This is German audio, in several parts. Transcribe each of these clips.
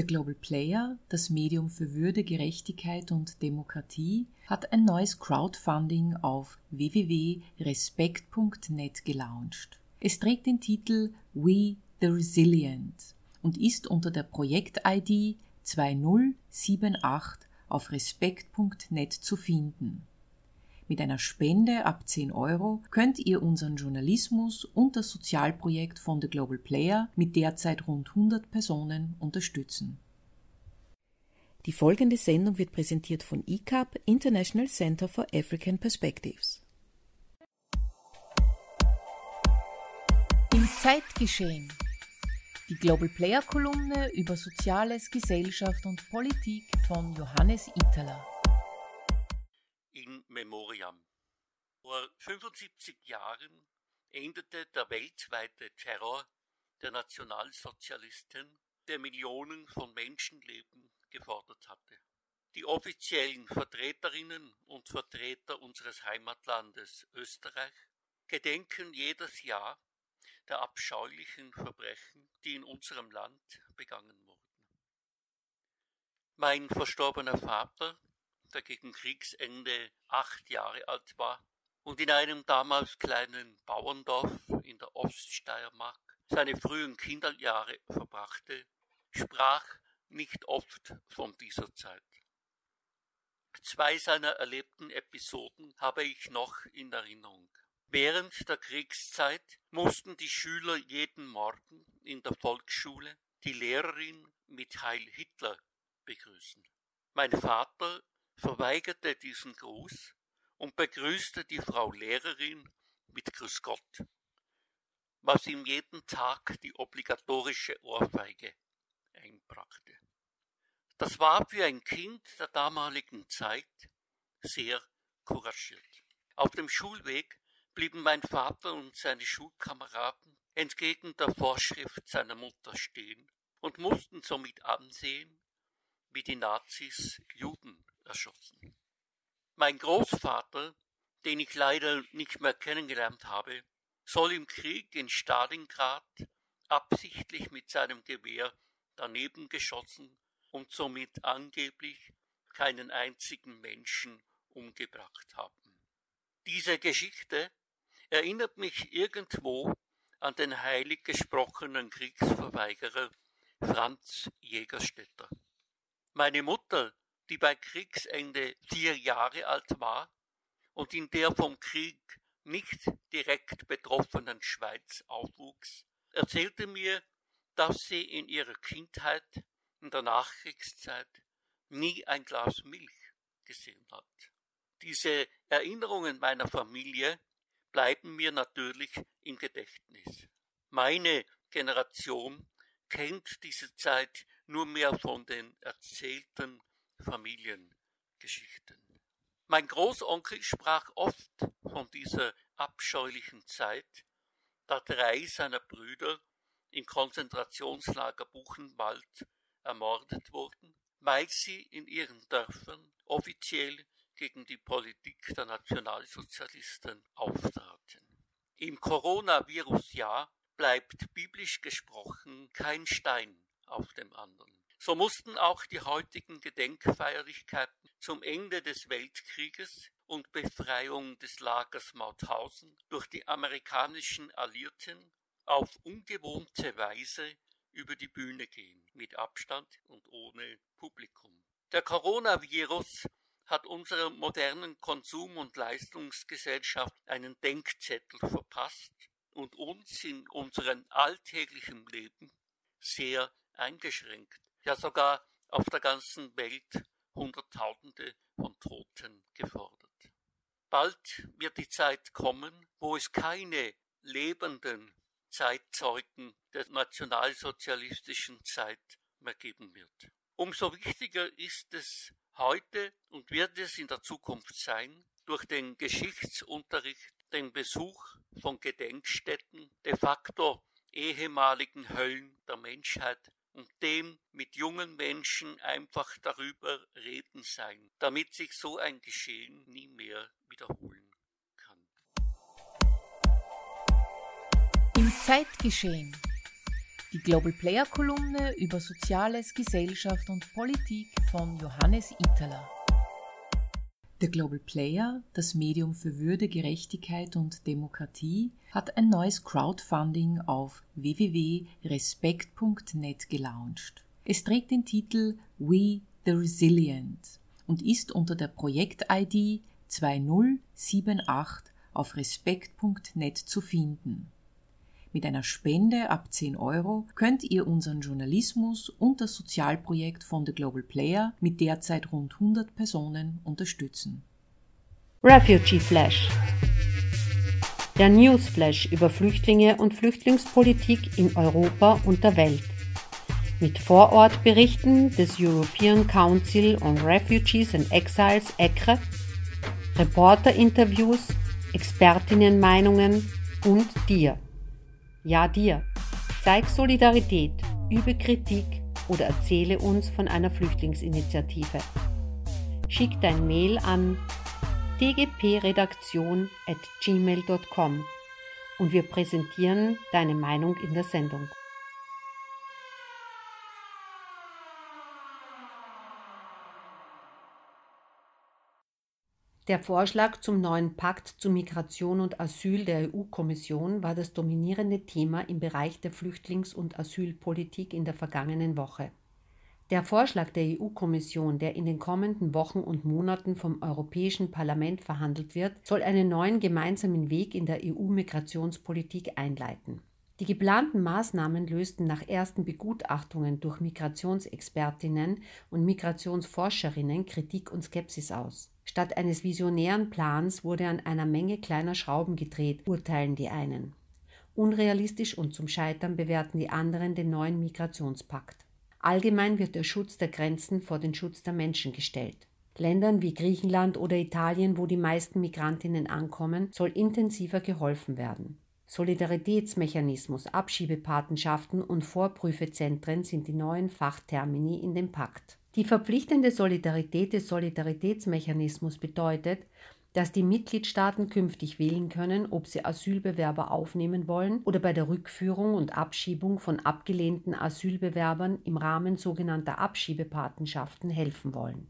Der Global Player, das Medium für Würde, Gerechtigkeit und Demokratie, hat ein neues Crowdfunding auf www.respekt.net gelauncht. Es trägt den Titel We the Resilient und ist unter der Projekt-ID 2078 auf respekt.net zu finden. Mit einer Spende ab 10 Euro könnt ihr unseren Journalismus und das Sozialprojekt von The Global Player mit derzeit rund 100 Personen unterstützen. Die folgende Sendung wird präsentiert von ICAP, International Center for African Perspectives. Im Zeitgeschehen. Die Global Player Kolumne über Soziales, Gesellschaft und Politik von Johannes Itala in Memoriam. Vor 75 Jahren endete der weltweite Terror der Nationalsozialisten, der Millionen von Menschenleben gefordert hatte. Die offiziellen Vertreterinnen und Vertreter unseres Heimatlandes Österreich gedenken jedes Jahr der abscheulichen Verbrechen, die in unserem Land begangen wurden. Mein verstorbener Vater der gegen Kriegsende acht Jahre alt war und in einem damals kleinen Bauerndorf in der Oststeiermark seine frühen Kinderjahre verbrachte, sprach nicht oft von dieser Zeit. Zwei seiner erlebten Episoden habe ich noch in Erinnerung. Während der Kriegszeit mussten die Schüler jeden Morgen in der Volksschule die Lehrerin mit Heil Hitler begrüßen. Mein Vater verweigerte diesen Gruß und begrüßte die Frau Lehrerin mit Grüß Gott, was ihm jeden Tag die obligatorische Ohrfeige einbrachte. Das war für ein Kind der damaligen Zeit sehr couragiert. Auf dem Schulweg blieben mein Vater und seine Schulkameraden entgegen der Vorschrift seiner Mutter stehen und mussten somit ansehen, wie die Nazis Juden erschossen. Mein Großvater, den ich leider nicht mehr kennengelernt habe, soll im Krieg in Stalingrad absichtlich mit seinem Gewehr daneben geschossen und somit angeblich keinen einzigen Menschen umgebracht haben. Diese Geschichte erinnert mich irgendwo an den heilig gesprochenen Kriegsverweigerer Franz Jägerstätter. Meine Mutter die bei Kriegsende vier Jahre alt war und in der vom Krieg nicht direkt betroffenen Schweiz aufwuchs, erzählte mir, dass sie in ihrer Kindheit in der Nachkriegszeit nie ein Glas Milch gesehen hat. Diese Erinnerungen meiner Familie bleiben mir natürlich im Gedächtnis. Meine Generation kennt diese Zeit nur mehr von den erzählten Familiengeschichten. Mein Großonkel sprach oft von dieser abscheulichen Zeit, da drei seiner Brüder im Konzentrationslager Buchenwald ermordet wurden, weil sie in ihren Dörfern offiziell gegen die Politik der Nationalsozialisten auftraten. Im Coronavirus-Jahr bleibt biblisch gesprochen kein Stein auf dem anderen. So mussten auch die heutigen Gedenkfeierlichkeiten zum Ende des Weltkrieges und Befreiung des Lagers Mauthausen durch die amerikanischen Alliierten auf ungewohnte Weise über die Bühne gehen, mit Abstand und ohne Publikum. Der Coronavirus hat unserer modernen Konsum- und Leistungsgesellschaft einen Denkzettel verpasst und uns in unserem alltäglichen Leben sehr eingeschränkt ja sogar auf der ganzen Welt Hunderttausende von Toten gefordert. Bald wird die Zeit kommen, wo es keine lebenden Zeitzeugen der nationalsozialistischen Zeit mehr geben wird. Umso wichtiger ist es heute und wird es in der Zukunft sein, durch den Geschichtsunterricht, den Besuch von Gedenkstätten, de facto ehemaligen Höllen der Menschheit und dem mit jungen Menschen einfach darüber reden sein, damit sich so ein Geschehen nie mehr wiederholen kann. Im Zeitgeschehen Die Global Player Kolumne über Soziales, Gesellschaft und Politik von Johannes Itala. Der Global Player, das Medium für Würde, Gerechtigkeit und Demokratie, hat ein neues Crowdfunding auf www.respekt.net gelauncht. Es trägt den Titel We the Resilient und ist unter der Projekt-ID 2078 auf respekt.net zu finden. Mit einer Spende ab 10 Euro könnt ihr unseren Journalismus und das Sozialprojekt von The Global Player mit derzeit rund 100 Personen unterstützen. Refugee Flash der Newsflash über Flüchtlinge und Flüchtlingspolitik in Europa und der Welt. Mit Vorortberichten des European Council on Refugees and Exiles ECRE, Reporterinterviews, Expertinnenmeinungen und dir. Ja, dir. Zeig Solidarität, übe Kritik oder erzähle uns von einer Flüchtlingsinitiative. Schick dein Mail an dgpredaktion.gmail.com und wir präsentieren deine Meinung in der Sendung. Der Vorschlag zum neuen Pakt zu Migration und Asyl der EU-Kommission war das dominierende Thema im Bereich der Flüchtlings- und Asylpolitik in der vergangenen Woche. Der Vorschlag der EU-Kommission, der in den kommenden Wochen und Monaten vom Europäischen Parlament verhandelt wird, soll einen neuen gemeinsamen Weg in der EU-Migrationspolitik einleiten. Die geplanten Maßnahmen lösten nach ersten Begutachtungen durch Migrationsexpertinnen und Migrationsforscherinnen Kritik und Skepsis aus. Statt eines visionären Plans wurde an einer Menge kleiner Schrauben gedreht, urteilen die einen. Unrealistisch und zum Scheitern bewerten die anderen den neuen Migrationspakt. Allgemein wird der Schutz der Grenzen vor den Schutz der Menschen gestellt. Ländern wie Griechenland oder Italien, wo die meisten Migrantinnen ankommen, soll intensiver geholfen werden. Solidaritätsmechanismus, Abschiebepatenschaften und Vorprüfezentren sind die neuen Fachtermini in dem Pakt. Die verpflichtende Solidarität des Solidaritätsmechanismus bedeutet, dass die Mitgliedstaaten künftig wählen können, ob sie Asylbewerber aufnehmen wollen oder bei der Rückführung und Abschiebung von abgelehnten Asylbewerbern im Rahmen sogenannter Abschiebepatenschaften helfen wollen.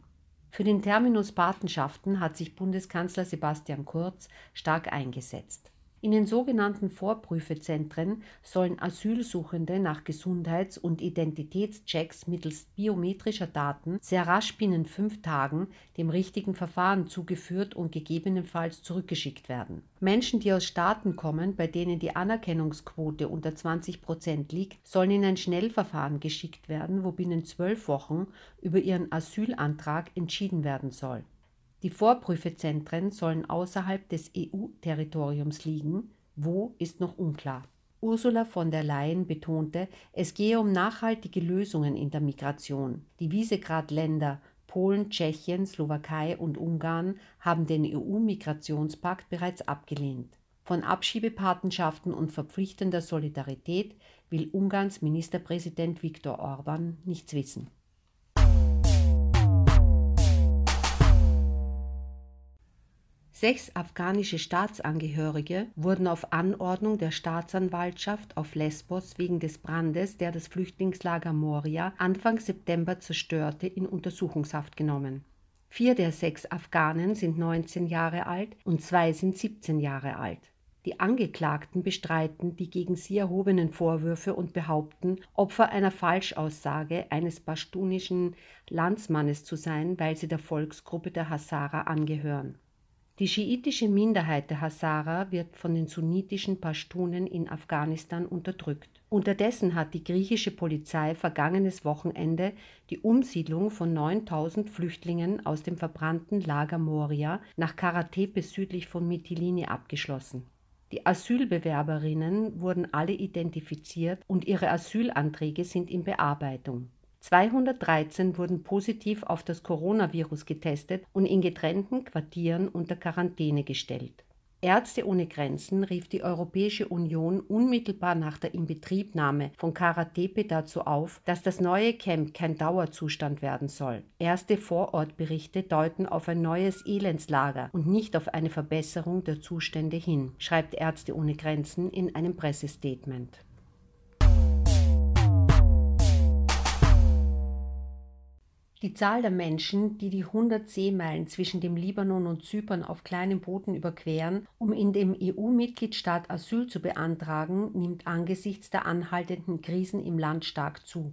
Für den Terminus Patenschaften hat sich Bundeskanzler Sebastian Kurz stark eingesetzt. In den sogenannten Vorprüfezentren sollen Asylsuchende nach Gesundheits- und Identitätschecks mittels biometrischer Daten sehr rasch binnen fünf Tagen dem richtigen Verfahren zugeführt und gegebenenfalls zurückgeschickt werden. Menschen, die aus Staaten kommen, bei denen die Anerkennungsquote unter 20 Prozent liegt, sollen in ein Schnellverfahren geschickt werden, wo binnen zwölf Wochen über ihren Asylantrag entschieden werden soll. Die Vorprüfezentren sollen außerhalb des EU-Territoriums liegen. Wo ist noch unklar. Ursula von der Leyen betonte, es gehe um nachhaltige Lösungen in der Migration. Die Visegrad-Länder Polen, Tschechien, Slowakei und Ungarn haben den EU-Migrationspakt bereits abgelehnt. Von Abschiebepatenschaften und verpflichtender Solidarität will Ungarns Ministerpräsident Viktor Orban nichts wissen. Sechs afghanische Staatsangehörige wurden auf Anordnung der Staatsanwaltschaft auf Lesbos wegen des Brandes, der das Flüchtlingslager Moria Anfang September zerstörte, in Untersuchungshaft genommen. Vier der sechs Afghanen sind 19 Jahre alt und zwei sind 17 Jahre alt. Die Angeklagten bestreiten die gegen sie erhobenen Vorwürfe und behaupten, Opfer einer Falschaussage eines pashtunischen Landsmannes zu sein, weil sie der Volksgruppe der Hazara angehören. Die schiitische Minderheit der Hazara wird von den sunnitischen Pashtunen in Afghanistan unterdrückt. Unterdessen hat die griechische Polizei vergangenes Wochenende die Umsiedlung von 9000 Flüchtlingen aus dem verbrannten Lager Moria nach Karatepe südlich von Mytilini abgeschlossen. Die Asylbewerberinnen wurden alle identifiziert und ihre Asylanträge sind in Bearbeitung. 213 wurden positiv auf das Coronavirus getestet und in getrennten Quartieren unter Quarantäne gestellt. Ärzte ohne Grenzen rief die Europäische Union unmittelbar nach der Inbetriebnahme von Karatepe dazu auf, dass das neue Camp kein Dauerzustand werden soll. Erste Vorortberichte deuten auf ein neues Elendslager und nicht auf eine Verbesserung der Zustände hin, schreibt Ärzte ohne Grenzen in einem Pressestatement. Die Zahl der Menschen, die die 100 Seemeilen zwischen dem Libanon und Zypern auf kleinen Booten überqueren, um in dem EU-Mitgliedstaat Asyl zu beantragen, nimmt angesichts der anhaltenden Krisen im Land stark zu.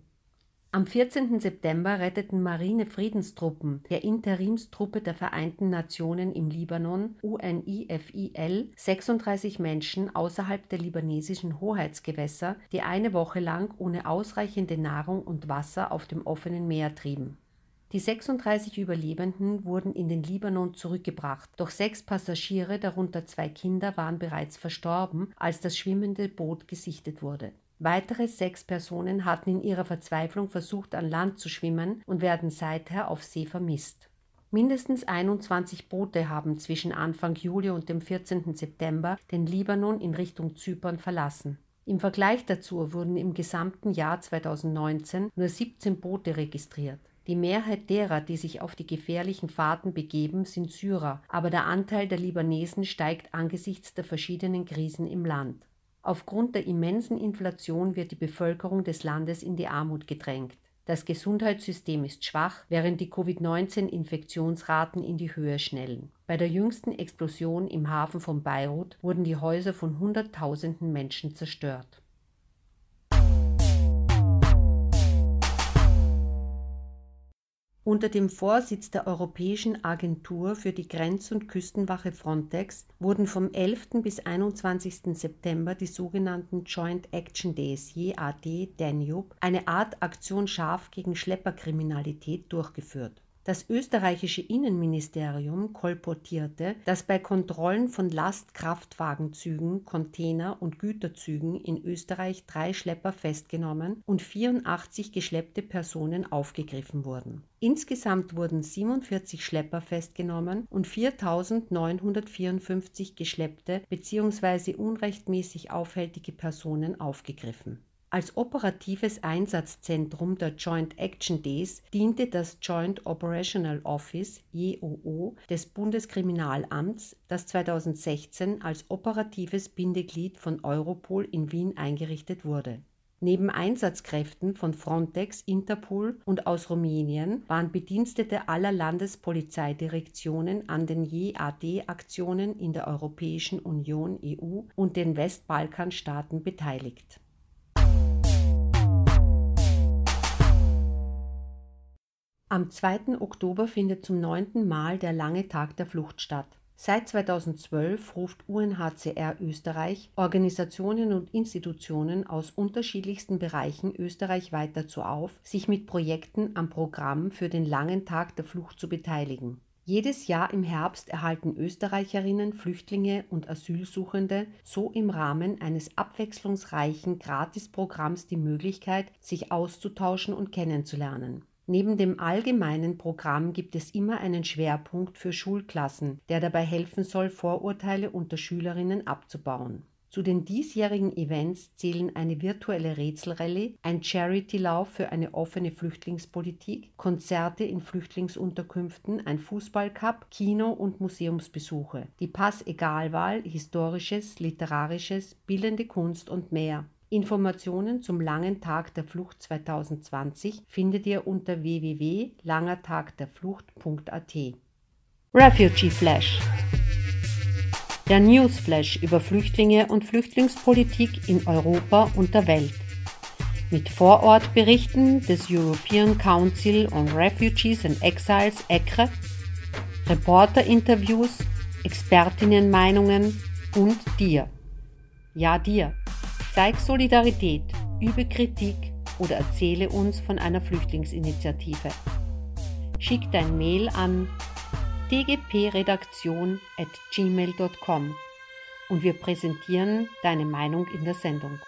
Am 14. September retteten Marine-Friedenstruppen der Interimstruppe der Vereinten Nationen im Libanon UNIFIL 36 Menschen außerhalb der libanesischen Hoheitsgewässer, die eine Woche lang ohne ausreichende Nahrung und Wasser auf dem offenen Meer trieben. Die 36 Überlebenden wurden in den Libanon zurückgebracht, doch sechs Passagiere, darunter zwei Kinder, waren bereits verstorben, als das schwimmende Boot gesichtet wurde. Weitere sechs Personen hatten in ihrer Verzweiflung versucht, an Land zu schwimmen und werden seither auf See vermisst. Mindestens 21 Boote haben zwischen Anfang Juli und dem 14. September den Libanon in Richtung Zypern verlassen. Im Vergleich dazu wurden im gesamten Jahr 2019 nur 17 Boote registriert. Die Mehrheit derer, die sich auf die gefährlichen Fahrten begeben, sind Syrer, aber der Anteil der Libanesen steigt angesichts der verschiedenen Krisen im Land. Aufgrund der immensen Inflation wird die Bevölkerung des Landes in die Armut gedrängt. Das Gesundheitssystem ist schwach, während die Covid-19-Infektionsraten in die Höhe schnellen. Bei der jüngsten Explosion im Hafen von Beirut wurden die Häuser von Hunderttausenden Menschen zerstört. Unter dem Vorsitz der Europäischen Agentur für die Grenz- und Küstenwache Frontex wurden vom 11. bis 21. September die sogenannten Joint Action Days JAD Danube, eine Art Aktion scharf gegen Schlepperkriminalität, durchgeführt. Das österreichische Innenministerium kolportierte, dass bei Kontrollen von Lastkraftwagenzügen, Container- und Güterzügen in Österreich drei Schlepper festgenommen und 84 geschleppte Personen aufgegriffen wurden. Insgesamt wurden 47 Schlepper festgenommen und 4.954 geschleppte bzw. unrechtmäßig aufhältige Personen aufgegriffen. Als operatives Einsatzzentrum der Joint Action Days diente das Joint Operational Office JOO des Bundeskriminalamts, das 2016 als operatives Bindeglied von Europol in Wien eingerichtet wurde. Neben Einsatzkräften von Frontex, Interpol und aus Rumänien waren Bedienstete aller Landespolizeidirektionen an den JAD-Aktionen in der Europäischen Union EU und den Westbalkanstaaten beteiligt Am 2. Oktober findet zum neunten Mal der Lange Tag der Flucht statt. Seit 2012 ruft UNHCR Österreich Organisationen und Institutionen aus unterschiedlichsten Bereichen österreichweit dazu auf, sich mit Projekten am Programm für den langen Tag der Flucht zu beteiligen. Jedes Jahr im Herbst erhalten Österreicherinnen, Flüchtlinge und Asylsuchende so im Rahmen eines abwechslungsreichen Gratisprogramms die Möglichkeit, sich auszutauschen und kennenzulernen. Neben dem allgemeinen Programm gibt es immer einen Schwerpunkt für Schulklassen, der dabei helfen soll, Vorurteile unter Schülerinnen abzubauen. Zu den diesjährigen Events zählen eine virtuelle Rätselrallye, ein Charity-Lauf für eine offene Flüchtlingspolitik, Konzerte in Flüchtlingsunterkünften, ein Fußballcup, Kino- und Museumsbesuche, die Pass-Egalwahl, historisches, literarisches, bildende Kunst und mehr. Informationen zum Langen Tag der Flucht 2020 findet ihr unter www.langertagderflucht.at. Refugee Flash Der Newsflash über Flüchtlinge und Flüchtlingspolitik in Europa und der Welt. Mit Vorortberichten des European Council on Refugees and Exiles ECRE, Reporterinterviews, Expertinnenmeinungen und dir. Ja, dir Zeig Solidarität, übe Kritik oder erzähle uns von einer Flüchtlingsinitiative. Schick dein Mail an dgpredaktion@gmail.com und wir präsentieren deine Meinung in der Sendung.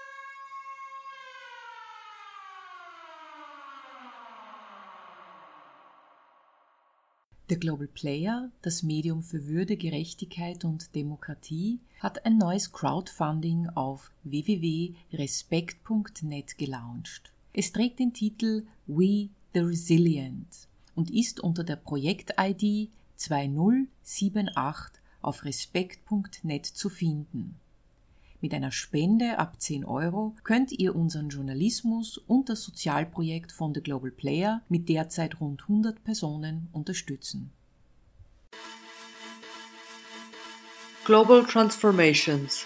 Der Global Player, das Medium für Würde, Gerechtigkeit und Demokratie, hat ein neues Crowdfunding auf www.respekt.net gelauncht. Es trägt den Titel We the Resilient und ist unter der Projekt-ID 2078 auf respekt.net zu finden. Mit einer Spende ab 10 Euro könnt ihr unseren Journalismus und das Sozialprojekt von The Global Player mit derzeit rund 100 Personen unterstützen. Global Transformations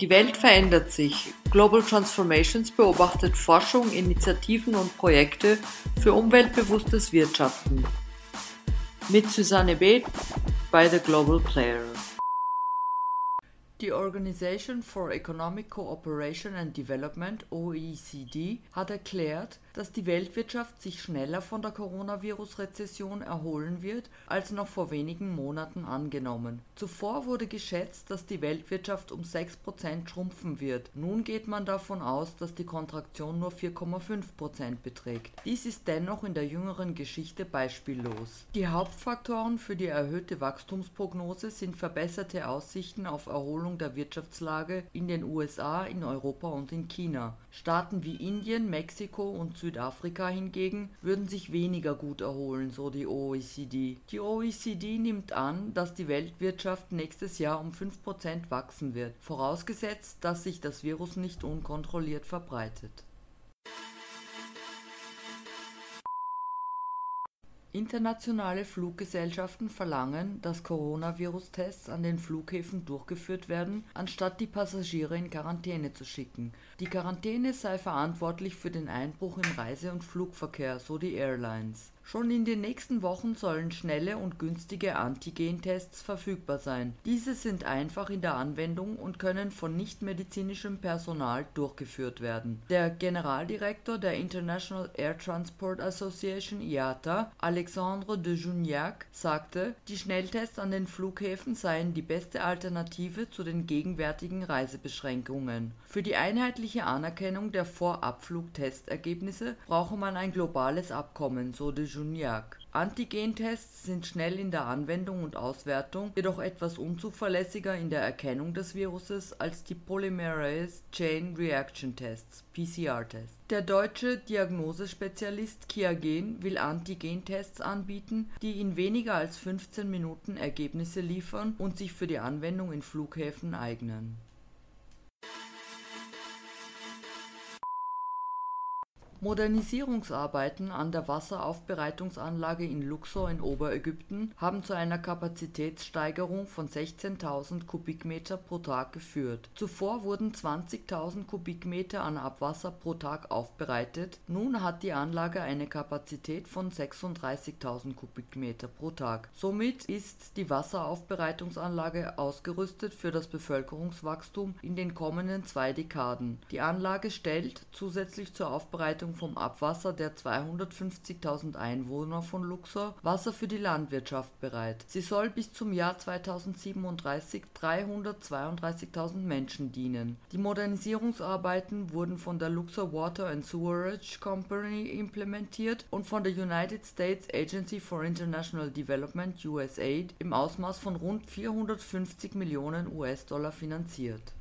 Die Welt verändert sich. Global Transformations beobachtet Forschung, Initiativen und Projekte für umweltbewusstes Wirtschaften. Mit Susanne Beth bei The Global Player. Die Organization for Economic Cooperation and Development OECD had erklärt, dass die Weltwirtschaft sich schneller von der Coronavirus-Rezession erholen wird als noch vor wenigen Monaten angenommen. Zuvor wurde geschätzt, dass die Weltwirtschaft um 6% schrumpfen wird. Nun geht man davon aus, dass die Kontraktion nur 4,5% beträgt. Dies ist dennoch in der jüngeren Geschichte beispiellos. Die Hauptfaktoren für die erhöhte Wachstumsprognose sind verbesserte Aussichten auf Erholung der Wirtschaftslage in den USA, in Europa und in China. Staaten wie Indien, Mexiko und Südafrika hingegen würden sich weniger gut erholen, so die OECD. Die OECD nimmt an, dass die Weltwirtschaft nächstes Jahr um 5% wachsen wird, vorausgesetzt, dass sich das Virus nicht unkontrolliert verbreitet. Internationale Fluggesellschaften verlangen, dass Coronavirus-Tests an den Flughäfen durchgeführt werden, anstatt die Passagiere in Quarantäne zu schicken. Die Quarantäne sei verantwortlich für den Einbruch im Reise- und Flugverkehr, so die Airlines Schon in den nächsten Wochen sollen schnelle und günstige Antigen-Tests verfügbar sein. Diese sind einfach in der Anwendung und können von nichtmedizinischem Personal durchgeführt werden. Der Generaldirektor der International Air Transport Association IATA, Alexandre de Juniac, sagte, die Schnelltests an den Flughäfen seien die beste Alternative zu den gegenwärtigen Reisebeschränkungen. Für die einheitliche Anerkennung der Vorabflugtestergebnisse brauche man ein globales Abkommen, so de Juniac Juniac. Antigentests sind schnell in der Anwendung und Auswertung, jedoch etwas unzuverlässiger in der Erkennung des Viruses als die Polymerase Chain Reaction Tests (PCR-Tests). Der deutsche Diagnosespezialist Kiagen will Antigentests anbieten, die in weniger als 15 Minuten Ergebnisse liefern und sich für die Anwendung in Flughäfen eignen Modernisierungsarbeiten an der Wasseraufbereitungsanlage in Luxor in Oberägypten haben zu einer Kapazitätssteigerung von 16.000 Kubikmeter pro Tag geführt. Zuvor wurden 20.000 Kubikmeter an Abwasser pro Tag aufbereitet, nun hat die Anlage eine Kapazität von 36.000 Kubikmeter pro Tag. Somit ist die Wasseraufbereitungsanlage ausgerüstet für das Bevölkerungswachstum in den kommenden zwei Dekaden. Die Anlage stellt zusätzlich zur Aufbereitung Verwertung vom Abwasser der 250.000 Einwohner von Luxor Wasser für die Landwirtschaft bereit. Sie soll bis zum Jahr 2037 332.000 Menschen dienen. Die Modernisierungsarbeiten wurden von der Luxor Water and Sewerage Company implementiert und von der United States Agency for International Development USAID im Ausmaß von rund 450 Millionen US-Dollar finanziert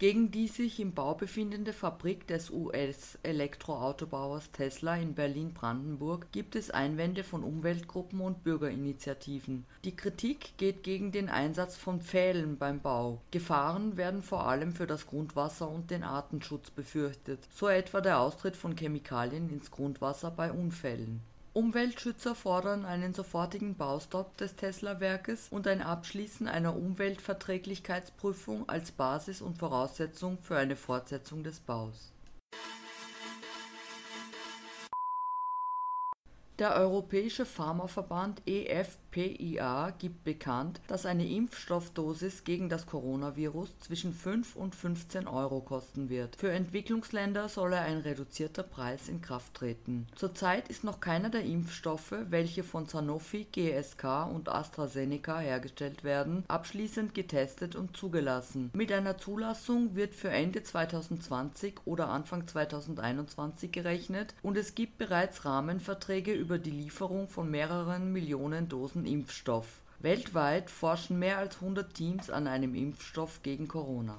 gegen die sich im Bau befindende Fabrik des US-Elektroautobauers Tesla in Berlin-Brandenburg gibt es Einwände von Umweltgruppen und Bürgerinitiativen. Die Kritik geht gegen den Einsatz von Pfählen beim Bau. Gefahren werden vor allem für das Grundwasser und den Artenschutz befürchtet, so etwa der Austritt von Chemikalien ins Grundwasser bei Unfällen Umweltschützer fordern einen sofortigen Baustopp des Tesla-Werkes und ein Abschließen einer Umweltverträglichkeitsprüfung als Basis und Voraussetzung für eine Fortsetzung des Baus. Der Europäische Pharmaverband EFPIA gibt bekannt, dass eine Impfstoffdosis gegen das Coronavirus zwischen 5 und 15 Euro kosten wird. Für Entwicklungsländer solle ein reduzierter Preis in Kraft treten. Zurzeit ist noch keiner der Impfstoffe, welche von Sanofi, GSK und AstraZeneca hergestellt werden, abschließend getestet und zugelassen. Mit einer Zulassung wird für Ende 2020 oder Anfang 2021 gerechnet und es gibt bereits Rahmenverträge über die Lieferung von mehreren Millionen Dosen Impfstoff. Weltweit forschen mehr als 100 Teams an einem Impfstoff gegen Corona.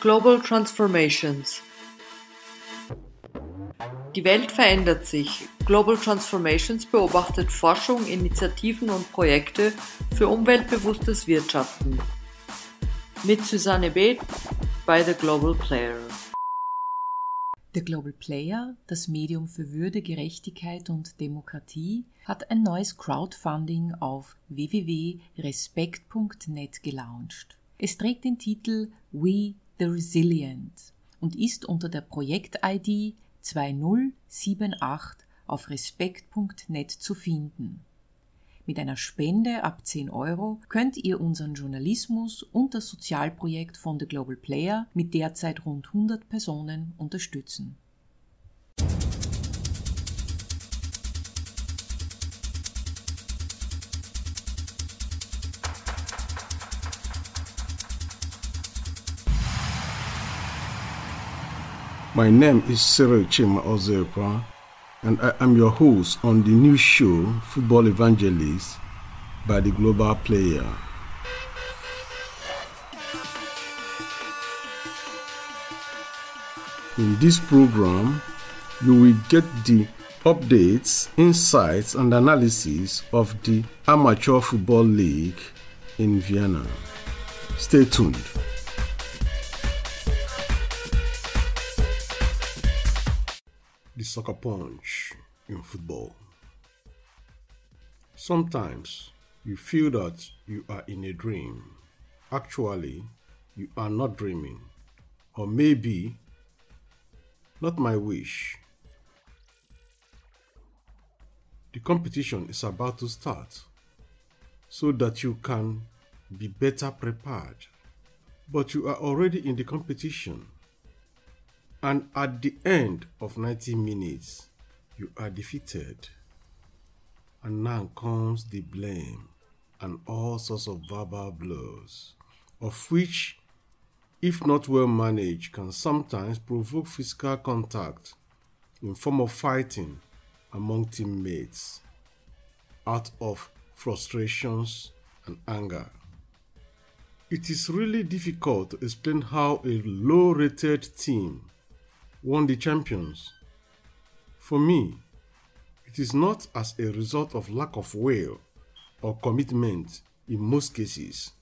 Global Transformations Die Welt verändert sich. Global Transformations beobachtet Forschung, Initiativen und Projekte für umweltbewusstes Wirtschaften. Mit Susanne Beth bei The Global Player. The Global Player, das Medium für Würde, Gerechtigkeit und Demokratie, hat ein neues Crowdfunding auf www.respekt.net gelauncht. Es trägt den Titel We the Resilient und ist unter der Projekt-ID 2078 auf respekt.net zu finden. Mit einer Spende ab 10 Euro könnt ihr unseren Journalismus und das Sozialprojekt von The Global Player mit derzeit rund 100 Personen unterstützen. My name is Cyril Chima Ozekwa and I am your host on the new show Football Evangelist by the Global Player. In this program, you will get the updates, insights, and analysis of the Amateur Football League in Vienna. Stay tuned. The soccer punch in football. Sometimes you feel that you are in a dream. Actually, you are not dreaming. Or maybe, not my wish. The competition is about to start so that you can be better prepared. But you are already in the competition and at the end of 90 minutes, you are defeated. And now comes the blame and all sorts of verbal blows, of which, if not well managed, can sometimes provoke physical contact in form of fighting among teammates out of frustrations and anger. It is really difficult to explain how a low rated team won the champions. For me, it is not as a result of lack of will or commitment in most cases.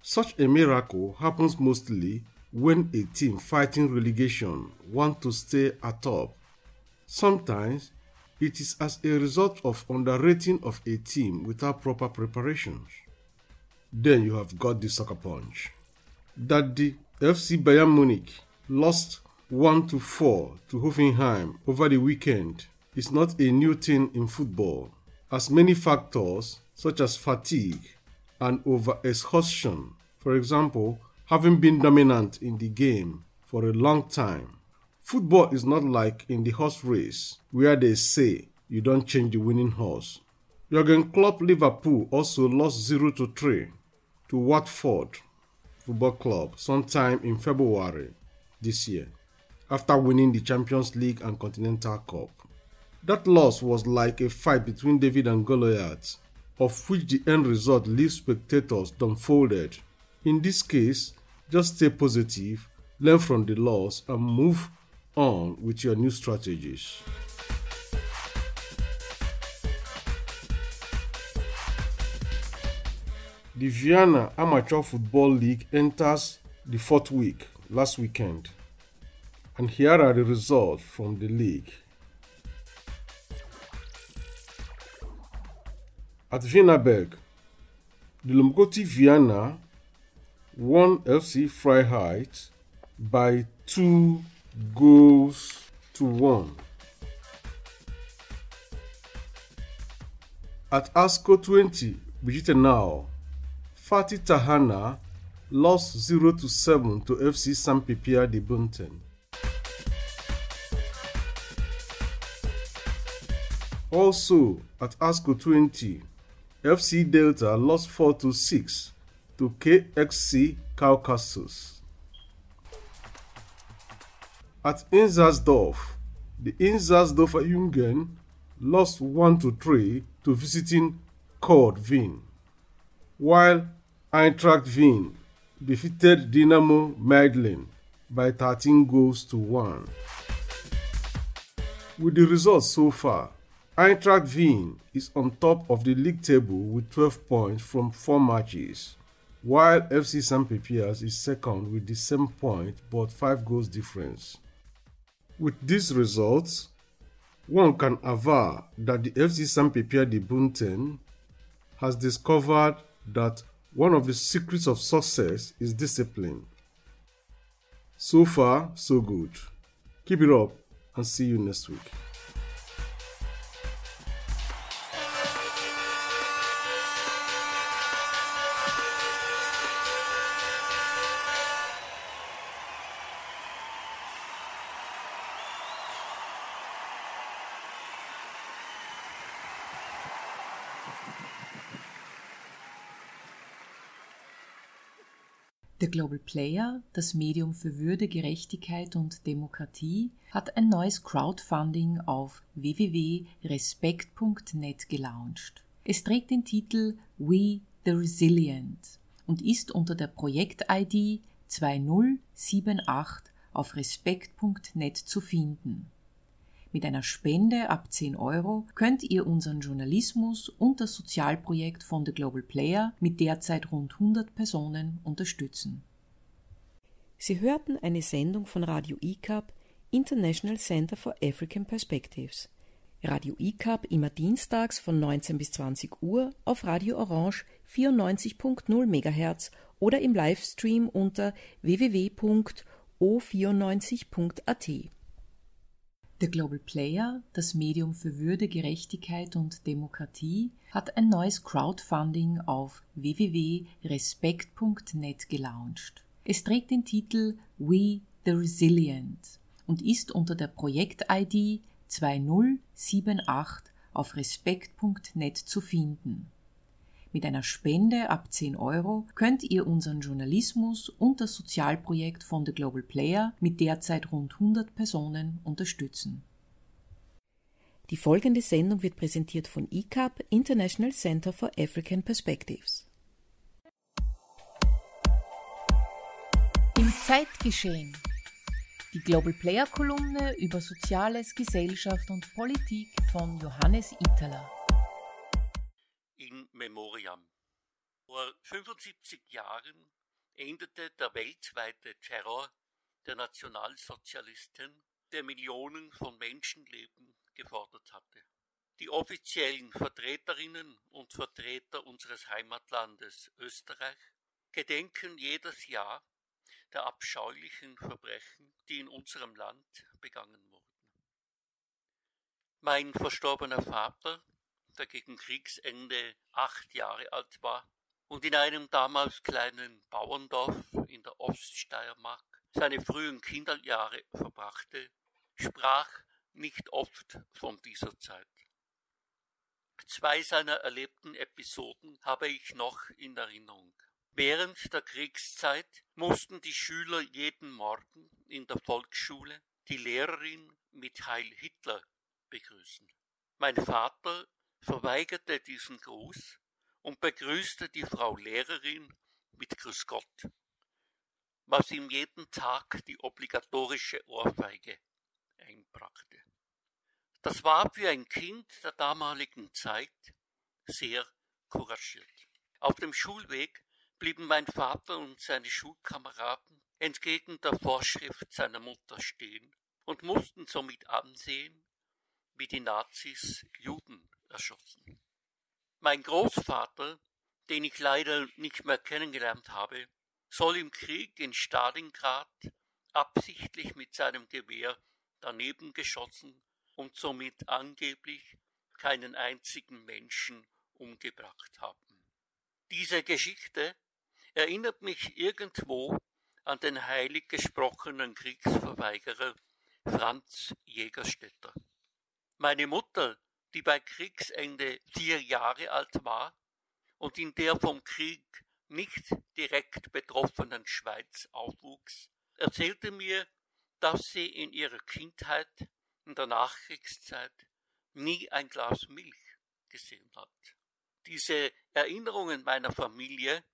Such a miracle happens mostly when a team fighting relegation want to stay atop. Sometimes it is as a result of underrating of a team without proper preparations. Then you have got the sucker punch. That the FC Bayern Munich lost 1 to 4 to Hoffenheim over the weekend is not a new thing in football, as many factors such as fatigue and overexhaustion, for example, having been dominant in the game for a long time. Football is not like in the horse race where they say you don't change the winning horse. Jurgen Klopp Liverpool also lost 0 to 3 to Watford Football Club sometime in February this year after winning the Champions League and Continental Cup. That loss was like a fight between David and Goliath, of which the end result leaves spectators dumbfounded. In this case, just stay positive, learn from the loss, and move on with your new strategies. The Vienna Amateur Football League enters the fourth week last weekend. And here are the results from the league. At Wienerberg, the Lomgoti Vienna won FC Freiheit by two goals to one. At ASCO 20, Brigitte Now, Fatih Tahana lost 0 to 7 to FC San Pipia de Bunten. Also, at ASCO 20, FC Delta lost 4 to 6 to KXC Caucasus. At Inzersdorf, the Inzersdorfer Jungen lost 1 to 3 to visiting Kord Wien, while Eintracht Wien defeated Dynamo Medellin by 13 goals to 1. With the results so far, Eintracht Wien is on top of the league table with 12 points from 4 matches, while FC St. Pepias is second with the same point but 5 goals difference. With these results, one can aver that the FC St. Pepia de Bunten has discovered that one of the secrets of success is discipline. So far, so good. Keep it up and see you next week. Der Global Player, das Medium für Würde, Gerechtigkeit und Demokratie, hat ein neues Crowdfunding auf www.respekt.net gelauncht. Es trägt den Titel We the Resilient und ist unter der Projekt-ID 2078 auf respekt.net zu finden. Mit einer Spende ab 10 Euro könnt ihr unseren Journalismus und das Sozialprojekt von The Global Player mit derzeit rund 100 Personen unterstützen. Sie hörten eine Sendung von Radio ICAP, International Center for African Perspectives. Radio ICAP immer dienstags von 19 bis 20 Uhr auf Radio Orange 94.0 MHz oder im Livestream unter www.o94.at. Der Global Player, das Medium für Würde, Gerechtigkeit und Demokratie, hat ein neues Crowdfunding auf www.respekt.net gelauncht. Es trägt den Titel We the Resilient und ist unter der Projekt-ID 2078 auf respekt.net zu finden. Mit einer Spende ab 10 Euro könnt ihr unseren Journalismus und das Sozialprojekt von The Global Player mit derzeit rund 100 Personen unterstützen. Die folgende Sendung wird präsentiert von ICAP, International Center for African Perspectives. Im Zeitgeschehen. Die Global Player Kolumne über Soziales, Gesellschaft und Politik von Johannes Itala Memoriam. Vor 75 Jahren endete der weltweite Terror der Nationalsozialisten, der Millionen von Menschenleben gefordert hatte. Die offiziellen Vertreterinnen und Vertreter unseres Heimatlandes Österreich gedenken jedes Jahr der abscheulichen Verbrechen, die in unserem Land begangen wurden. Mein verstorbener Vater der gegen Kriegsende acht Jahre alt war und in einem damals kleinen Bauerndorf in der Oststeiermark seine frühen Kinderjahre verbrachte, sprach nicht oft von dieser Zeit. Zwei seiner erlebten Episoden habe ich noch in Erinnerung. Während der Kriegszeit mussten die Schüler jeden Morgen in der Volksschule die Lehrerin mit Heil Hitler begrüßen. Mein Vater verweigerte diesen Gruß und begrüßte die Frau Lehrerin mit Grüß Gott, was ihm jeden Tag die obligatorische Ohrfeige einbrachte. Das war für ein Kind der damaligen Zeit sehr couragiert. Auf dem Schulweg blieben mein Vater und seine Schulkameraden entgegen der Vorschrift seiner Mutter stehen und mussten somit ansehen, wie die Nazis Juden erschossen. Mein Großvater, den ich leider nicht mehr kennengelernt habe, soll im Krieg in Stalingrad absichtlich mit seinem Gewehr daneben geschossen und somit angeblich keinen einzigen Menschen umgebracht haben. Diese Geschichte erinnert mich irgendwo an den heilig gesprochenen Kriegsverweigerer Franz Jägerstätter. Meine Mutter die bei Kriegsende vier Jahre alt war und in der vom Krieg nicht direkt betroffenen Schweiz aufwuchs, erzählte mir, dass sie in ihrer Kindheit in der Nachkriegszeit nie ein Glas Milch gesehen hat. Diese Erinnerungen meiner Familie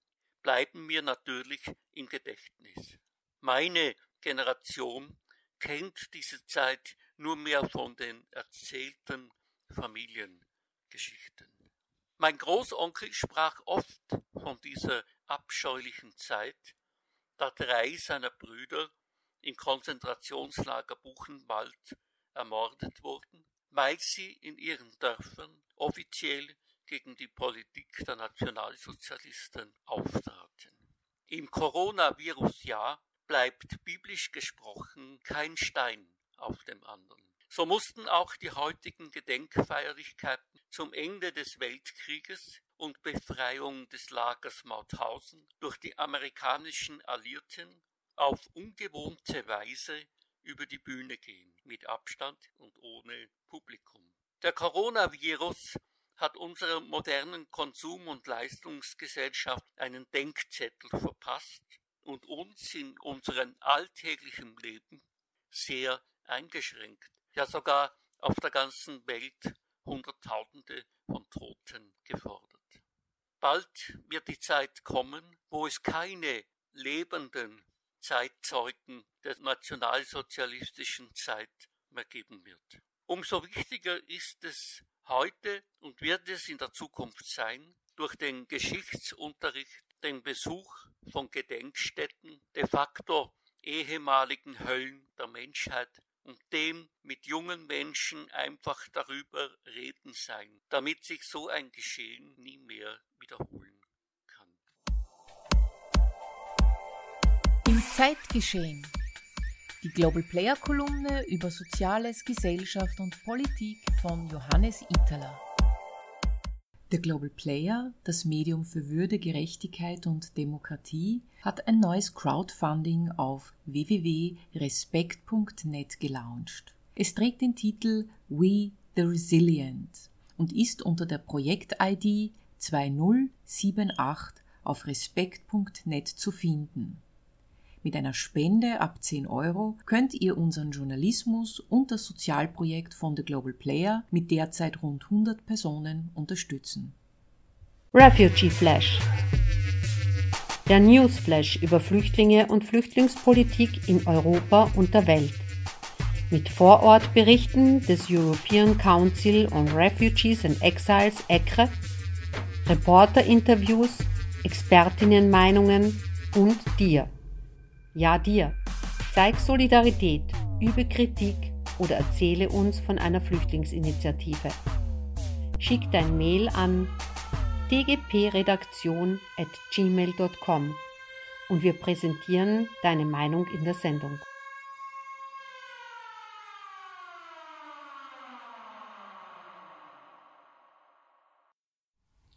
bleiben mir natürlich im Gedächtnis. Meine Generation kennt diese Zeit nur mehr von den erzählten Familiengeschichten. Mein Großonkel sprach oft von dieser abscheulichen Zeit, da drei seiner Brüder im Konzentrationslager Buchenwald ermordet wurden, weil sie in ihren Dörfern offiziell gegen die Politik der Nationalsozialisten auftraten. Im Coronavirus-Jahr bleibt biblisch gesprochen kein Stein auf dem anderen. So mussten auch die heutigen Gedenkfeierlichkeiten zum Ende des Weltkrieges und Befreiung des Lagers Mauthausen durch die amerikanischen Alliierten auf ungewohnte Weise über die Bühne gehen, mit Abstand und ohne Publikum. Der Coronavirus hat unserer modernen Konsum- und Leistungsgesellschaft einen Denkzettel verpasst und uns in unserem alltäglichen Leben sehr eingeschränkt, ja sogar auf der ganzen Welt Hunderttausende von Toten gefordert. Bald wird die Zeit kommen, wo es keine lebenden Zeitzeugen der nationalsozialistischen Zeit mehr geben wird. Umso wichtiger ist es heute und wird es in der Zukunft sein, durch den Geschichtsunterricht, den Besuch von Gedenkstätten, de facto ehemaligen Höllen der Menschheit und dem mit jungen Menschen einfach darüber reden sein, damit sich so ein Geschehen nie mehr wiederholen kann. Im Zeitgeschehen. Die Global Player Kolumne über Soziales, Gesellschaft und Politik von Johannes Itala. Der Global Player, das Medium für Würde, Gerechtigkeit und Demokratie, hat ein neues Crowdfunding auf www.respekt.net gelauncht. Es trägt den Titel We the Resilient und ist unter der Projekt-ID 2078 auf respekt.net zu finden. Mit einer Spende ab 10 Euro könnt ihr unseren Journalismus und das Sozialprojekt von The Global Player mit derzeit rund 100 Personen unterstützen. Refugee Flash der Newsflash über Flüchtlinge und Flüchtlingspolitik in Europa und der Welt. Mit Vorortberichten des European Council on Refugees and Exiles ECRE, Reporterinterviews, Expertinnenmeinungen und dir. Ja, dir. Zeig Solidarität, übe Kritik oder erzähle uns von einer Flüchtlingsinitiative. Schick dein Mail an dgpredaktion at gmail.com und wir präsentieren deine Meinung in der Sendung.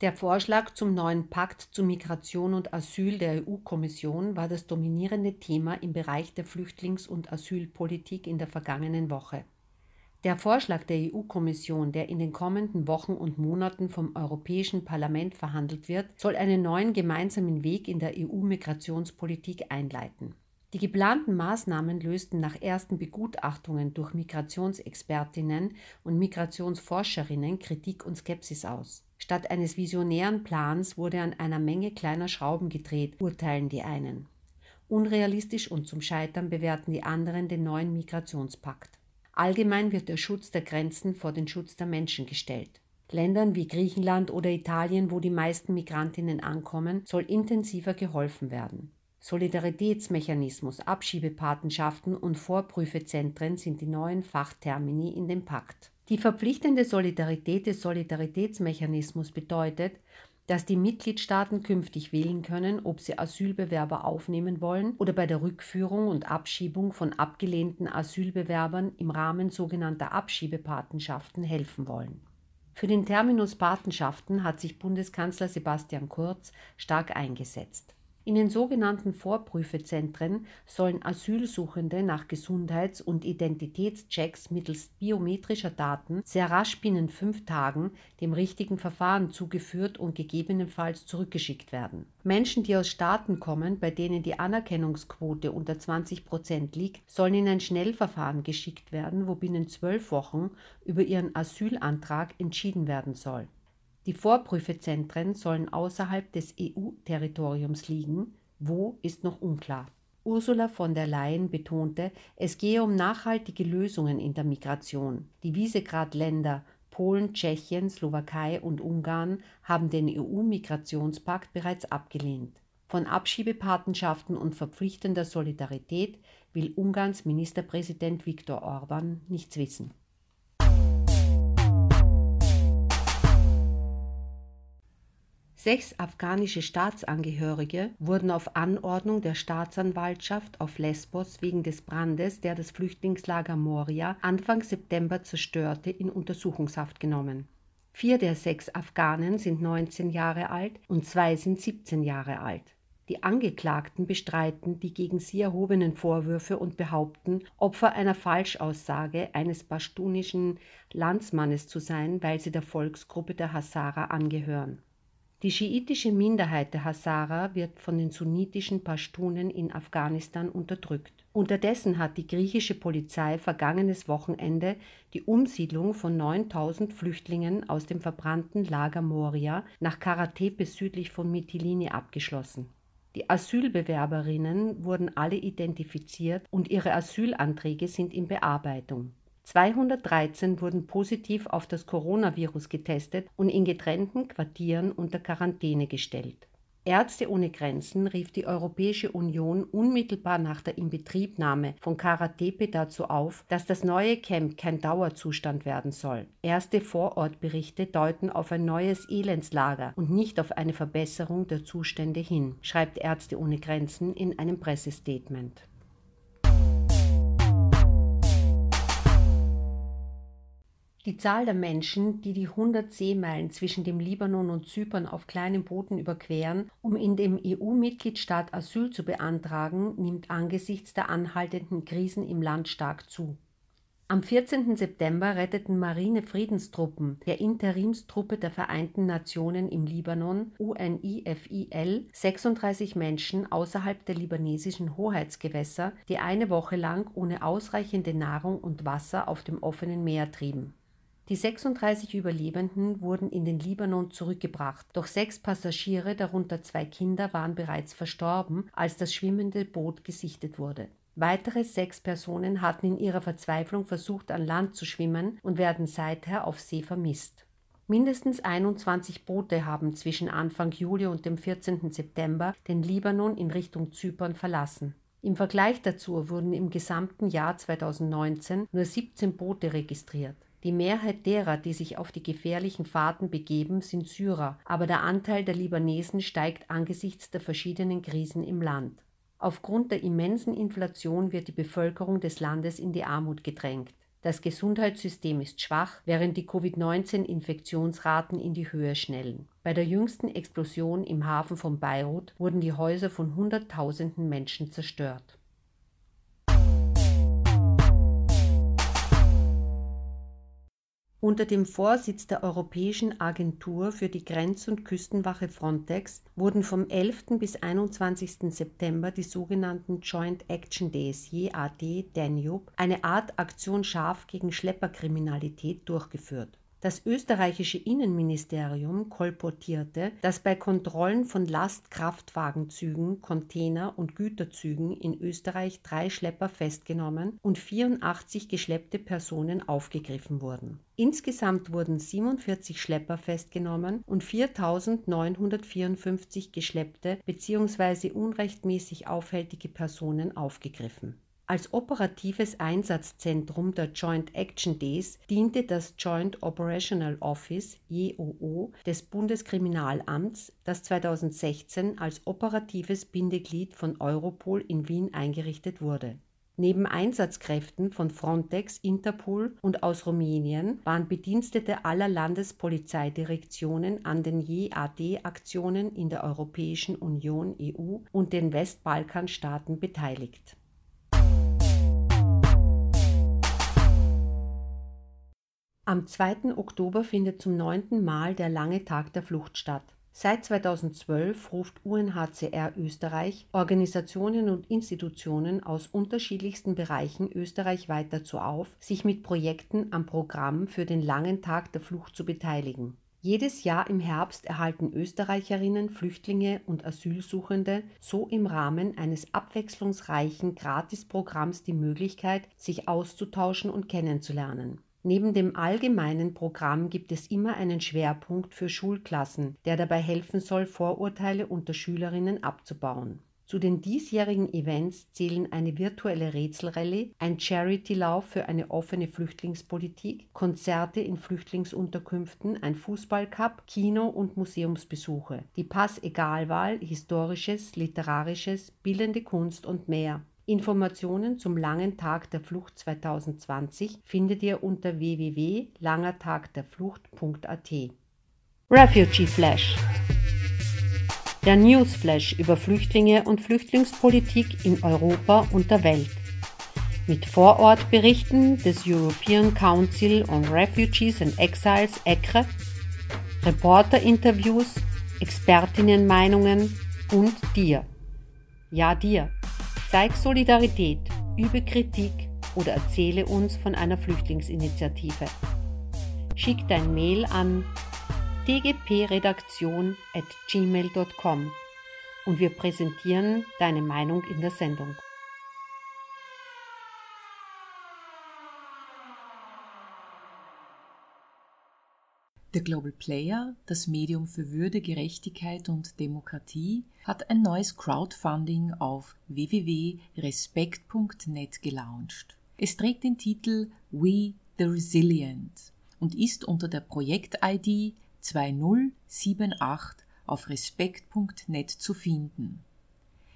Der Vorschlag zum neuen Pakt zu Migration und Asyl der EU-Kommission war das dominierende Thema im Bereich der Flüchtlings- und Asylpolitik in der vergangenen Woche. Der Vorschlag der EU-Kommission, der in den kommenden Wochen und Monaten vom Europäischen Parlament verhandelt wird, soll einen neuen gemeinsamen Weg in der EU-Migrationspolitik einleiten. Die geplanten Maßnahmen lösten nach ersten Begutachtungen durch Migrationsexpertinnen und Migrationsforscherinnen Kritik und Skepsis aus. Statt eines visionären Plans wurde an einer Menge kleiner Schrauben gedreht, urteilen die einen. Unrealistisch und zum Scheitern bewerten die anderen den neuen Migrationspakt. Allgemein wird der Schutz der Grenzen vor den Schutz der Menschen gestellt. Ländern wie Griechenland oder Italien, wo die meisten Migrantinnen ankommen, soll intensiver geholfen werden. Solidaritätsmechanismus, Abschiebepatenschaften und Vorprüfezentren sind die neuen Fachtermini in dem Pakt. Die verpflichtende Solidarität des Solidaritätsmechanismus bedeutet, dass die Mitgliedstaaten künftig wählen können, ob sie Asylbewerber aufnehmen wollen oder bei der Rückführung und Abschiebung von abgelehnten Asylbewerbern im Rahmen sogenannter Abschiebepatenschaften helfen wollen. Für den Terminus Patenschaften hat sich Bundeskanzler Sebastian Kurz stark eingesetzt. In den sogenannten Vorprüfezentren sollen Asylsuchende nach Gesundheits- und Identitätschecks mittels biometrischer Daten sehr rasch binnen fünf Tagen dem richtigen Verfahren zugeführt und gegebenenfalls zurückgeschickt werden. Menschen, die aus Staaten kommen, bei denen die Anerkennungsquote unter 20 Prozent liegt, sollen in ein Schnellverfahren geschickt werden, wo binnen zwölf Wochen über ihren Asylantrag entschieden werden soll. Die Vorprüfezentren sollen außerhalb des EU-Territoriums liegen. Wo ist noch unklar. Ursula von der Leyen betonte, es gehe um nachhaltige Lösungen in der Migration. Die Visegrad-Länder Polen, Tschechien, Slowakei und Ungarn haben den EU-Migrationspakt bereits abgelehnt. Von Abschiebepatenschaften und verpflichtender Solidarität will Ungarns Ministerpräsident Viktor Orban nichts wissen. Sechs afghanische Staatsangehörige wurden auf Anordnung der Staatsanwaltschaft auf Lesbos wegen des Brandes, der das Flüchtlingslager Moria Anfang September zerstörte, in Untersuchungshaft genommen. Vier der sechs Afghanen sind 19 Jahre alt und zwei sind 17 Jahre alt. Die Angeklagten bestreiten die gegen sie erhobenen Vorwürfe und behaupten, Opfer einer Falschaussage eines paschtunischen Landsmannes zu sein, weil sie der Volksgruppe der Hazara angehören. Die schiitische Minderheit der Hazara wird von den sunnitischen Pashtunen in Afghanistan unterdrückt. Unterdessen hat die griechische Polizei vergangenes Wochenende die Umsiedlung von 9000 Flüchtlingen aus dem verbrannten Lager Moria nach Karatepe südlich von Mytilini abgeschlossen. Die Asylbewerberinnen wurden alle identifiziert und ihre Asylanträge sind in Bearbeitung. 213 wurden positiv auf das Coronavirus getestet und in getrennten Quartieren unter Quarantäne gestellt. Ärzte ohne Grenzen rief die Europäische Union unmittelbar nach der Inbetriebnahme von Karatepe dazu auf, dass das neue Camp kein Dauerzustand werden soll. Erste Vorortberichte deuten auf ein neues Elendslager und nicht auf eine Verbesserung der Zustände hin, schreibt Ärzte ohne Grenzen in einem Pressestatement. Die Zahl der Menschen, die die 100 Seemeilen zwischen dem Libanon und Zypern auf kleinen Booten überqueren, um in dem EU-Mitgliedstaat Asyl zu beantragen, nimmt angesichts der anhaltenden Krisen im Land stark zu. Am 14. September retteten Marine-Friedenstruppen der Interimstruppe der Vereinten Nationen im Libanon UNIFIL 36 Menschen außerhalb der libanesischen Hoheitsgewässer, die eine Woche lang ohne ausreichende Nahrung und Wasser auf dem offenen Meer trieben. Die 36 Überlebenden wurden in den Libanon zurückgebracht, doch sechs Passagiere, darunter zwei Kinder, waren bereits verstorben, als das schwimmende Boot gesichtet wurde. Weitere sechs Personen hatten in ihrer Verzweiflung versucht, an Land zu schwimmen und werden seither auf See vermisst. Mindestens 21 Boote haben zwischen Anfang Juli und dem 14. September den Libanon in Richtung Zypern verlassen. Im Vergleich dazu wurden im gesamten Jahr 2019 nur 17 Boote registriert. Die Mehrheit derer, die sich auf die gefährlichen Fahrten begeben, sind Syrer, aber der Anteil der Libanesen steigt angesichts der verschiedenen Krisen im Land. Aufgrund der immensen Inflation wird die Bevölkerung des Landes in die Armut gedrängt. Das Gesundheitssystem ist schwach, während die Covid-19-Infektionsraten in die Höhe schnellen. Bei der jüngsten Explosion im Hafen von Beirut wurden die Häuser von Hunderttausenden Menschen zerstört. Unter dem Vorsitz der Europäischen Agentur für die Grenz- und Küstenwache Frontex wurden vom 11. bis 21. September die sogenannten Joint Action Days JAD Danube, eine Art Aktion scharf gegen Schlepperkriminalität, durchgeführt das österreichische Innenministerium kolportierte, dass bei Kontrollen von Lastkraftwagenzügen, Container und Güterzügen in Österreich drei Schlepper festgenommen und 84 geschleppte Personen aufgegriffen wurden. Insgesamt wurden 47 Schlepper festgenommen und 4.954 geschleppte bzw. unrechtmäßig aufhältige Personen aufgegriffen als operatives Einsatzzentrum der Joint Action Days diente das Joint Operational Office JOO des Bundeskriminalamts, das 2016 als operatives Bindeglied von Europol in Wien eingerichtet wurde. Neben Einsatzkräften von Frontex, Interpol und aus Rumänien waren Bedienstete aller Landespolizeidirektionen an den JAD-Aktionen in der Europäischen Union EU und den Westbalkanstaaten beteiligt Am 2. Oktober findet zum neunten Mal der lange Tag der Flucht statt. Seit 2012 ruft UNHCR Österreich Organisationen und Institutionen aus unterschiedlichsten Bereichen österreichweit dazu auf, sich mit Projekten am Programm für den langen Tag der Flucht zu beteiligen. Jedes Jahr im Herbst erhalten Österreicherinnen, Flüchtlinge und Asylsuchende so im Rahmen eines abwechslungsreichen Gratisprogramms die Möglichkeit, sich auszutauschen und kennenzulernen. Neben dem allgemeinen Programm gibt es immer einen Schwerpunkt für Schulklassen, der dabei helfen soll, Vorurteile unter Schülerinnen abzubauen. Zu den diesjährigen Events zählen eine virtuelle Rätselrallye, ein Charity-Lauf für eine offene Flüchtlingspolitik, Konzerte in Flüchtlingsunterkünften, ein Fußballcup, Kino- und Museumsbesuche, die Pass-Egalwahl, Historisches, Literarisches, Bildende Kunst und mehr. Informationen zum Langen Tag der Flucht 2020 findet ihr unter www.langertagderflucht.at. Refugee Flash der Newsflash über Flüchtlinge und Flüchtlingspolitik in Europa und der Welt. Mit Vorortberichten des European Council on Refugees and Exiles ECRE, Reporterinterviews, Expertinnenmeinungen und dir. Ja, dir. Zeig Solidarität, übe Kritik oder erzähle uns von einer Flüchtlingsinitiative. Schick dein Mail an dgpredaktion at gmail.com und wir präsentieren deine Meinung in der Sendung. Der Global Player, das Medium für Würde, Gerechtigkeit und Demokratie, hat ein neues Crowdfunding auf www.respekt.net gelauncht. Es trägt den Titel We the Resilient und ist unter der Projekt-ID 2078 auf respekt.net zu finden.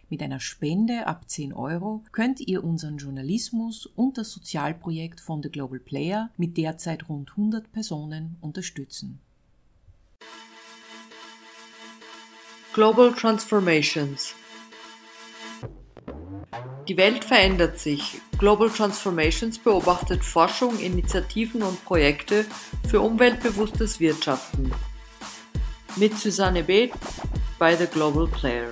Mit einer Spende ab 10 Euro könnt ihr unseren Journalismus und das Sozialprojekt von The Global Player mit derzeit rund 100 Personen unterstützen. Global Transformations Die Welt verändert sich. Global Transformations beobachtet Forschung, Initiativen und Projekte für umweltbewusstes Wirtschaften. Mit Susanne Beth bei The Global Player.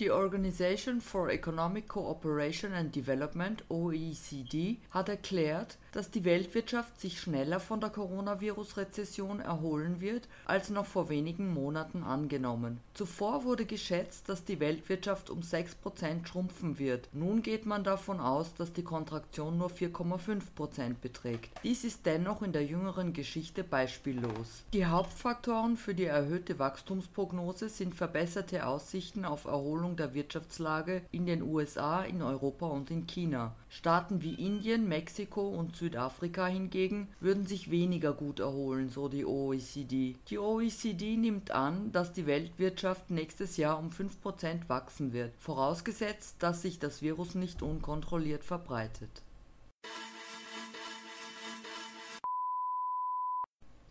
Die Organization for Economic Cooperation and Development OECD hat erklärt, dass die Weltwirtschaft sich schneller von der Coronavirus-Rezession erholen wird als noch vor wenigen Monaten angenommen. Zuvor wurde geschätzt, dass die Weltwirtschaft um 6% schrumpfen wird. Nun geht man davon aus, dass die Kontraktion nur 4,5% beträgt. Dies ist dennoch in der jüngeren Geschichte beispiellos. Die Hauptfaktoren für die erhöhte Wachstumsprognose sind verbesserte Aussichten auf Erholung der Wirtschaftslage in den USA, in Europa und in China. Staaten wie Indien, Mexiko und Südafrika hingegen würden sich weniger gut erholen, so die OECD. Die OECD nimmt an, dass die Weltwirtschaft nächstes Jahr um 5% wachsen wird, vorausgesetzt, dass sich das Virus nicht unkontrolliert verbreitet.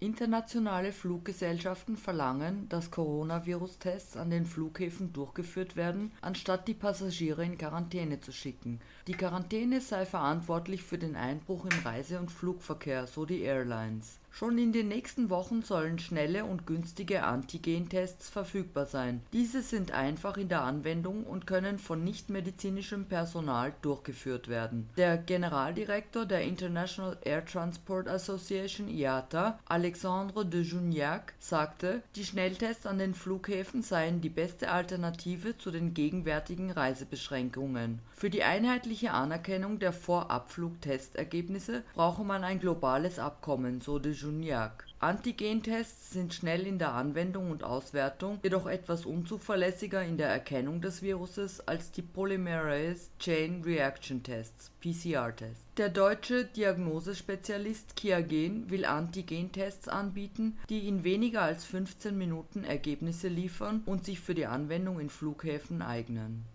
Internationale Fluggesellschaften verlangen, dass Coronavirus-Tests an den Flughäfen durchgeführt werden, anstatt die Passagiere in Quarantäne zu schicken. Die Quarantäne sei verantwortlich für den Einbruch im Reise- und Flugverkehr, so die Airlines. Schon in den nächsten Wochen sollen schnelle und günstige Antigen-Tests verfügbar sein. Diese sind einfach in der Anwendung und können von nichtmedizinischem Personal durchgeführt werden. Der Generaldirektor der International Air Transport Association IATA, Alexandre de Juniac, sagte, die Schnelltests an den Flughäfen seien die beste Alternative zu den gegenwärtigen Reisebeschränkungen. Für die einheitliche Anerkennung der Vorabflugtestergebnisse brauche man ein globales Abkommen, so de Juniac. Antigentests sind schnell in der Anwendung und Auswertung, jedoch etwas unzuverlässiger in der Erkennung des Viruses als die Polymerase Chain Reaction Tests (PCR-Tests). Der deutsche Diagnosespezialist Kiagen will Antigentests anbieten, die in weniger als 15 Minuten Ergebnisse liefern und sich für die Anwendung in Flughäfen eignen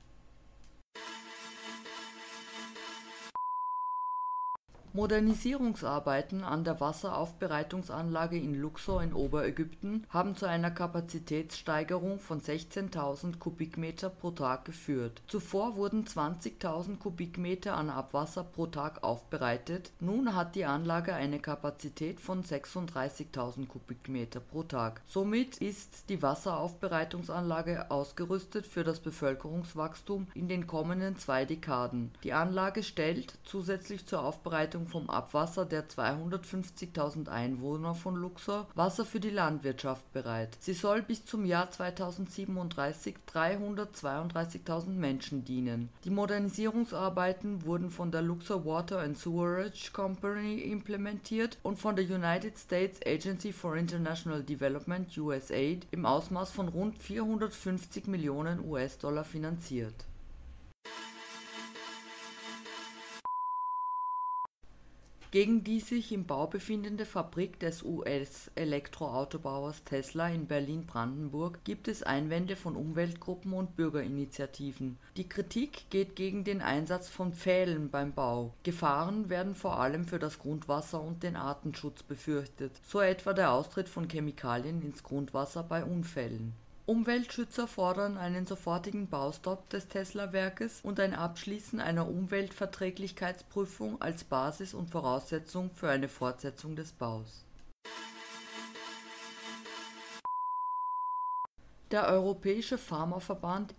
Modernisierungsarbeiten an der Wasseraufbereitungsanlage in Luxor in Oberägypten haben zu einer Kapazitätssteigerung von 16.000 Kubikmeter pro Tag geführt. Zuvor wurden 20.000 Kubikmeter an Abwasser pro Tag aufbereitet, nun hat die Anlage eine Kapazität von 36.000 Kubikmeter pro Tag. Somit ist die Wasseraufbereitungsanlage ausgerüstet für das Bevölkerungswachstum in den kommenden zwei Dekaden. Die Anlage stellt zusätzlich zur Aufbereitung Versorgung vom Abwasser der 250.000 Einwohner von Luxor Wasser für die Landwirtschaft bereit. Sie soll bis zum Jahr 2037 332.000 Menschen dienen. Die Modernisierungsarbeiten wurden von der Luxor Water and Sewerage Company implementiert und von der United States Agency for International Development USAID im Ausmaß von rund 450 Millionen US-Dollar finanziert. Gegen die sich im Bau befindende Fabrik des US-Elektroautobauers Tesla in Berlin-Brandenburg gibt es Einwände von Umweltgruppen und Bürgerinitiativen. Die Kritik geht gegen den Einsatz von Pfählen beim Bau. Gefahren werden vor allem für das Grundwasser und den Artenschutz befürchtet, so etwa der Austritt von Chemikalien ins Grundwasser bei Unfällen Umweltschützer fordern einen sofortigen Baustopp des Tesla-Werkes und ein Abschließen einer Umweltverträglichkeitsprüfung als Basis und Voraussetzung für eine Fortsetzung des Baus. Der Europäische Pharmaverband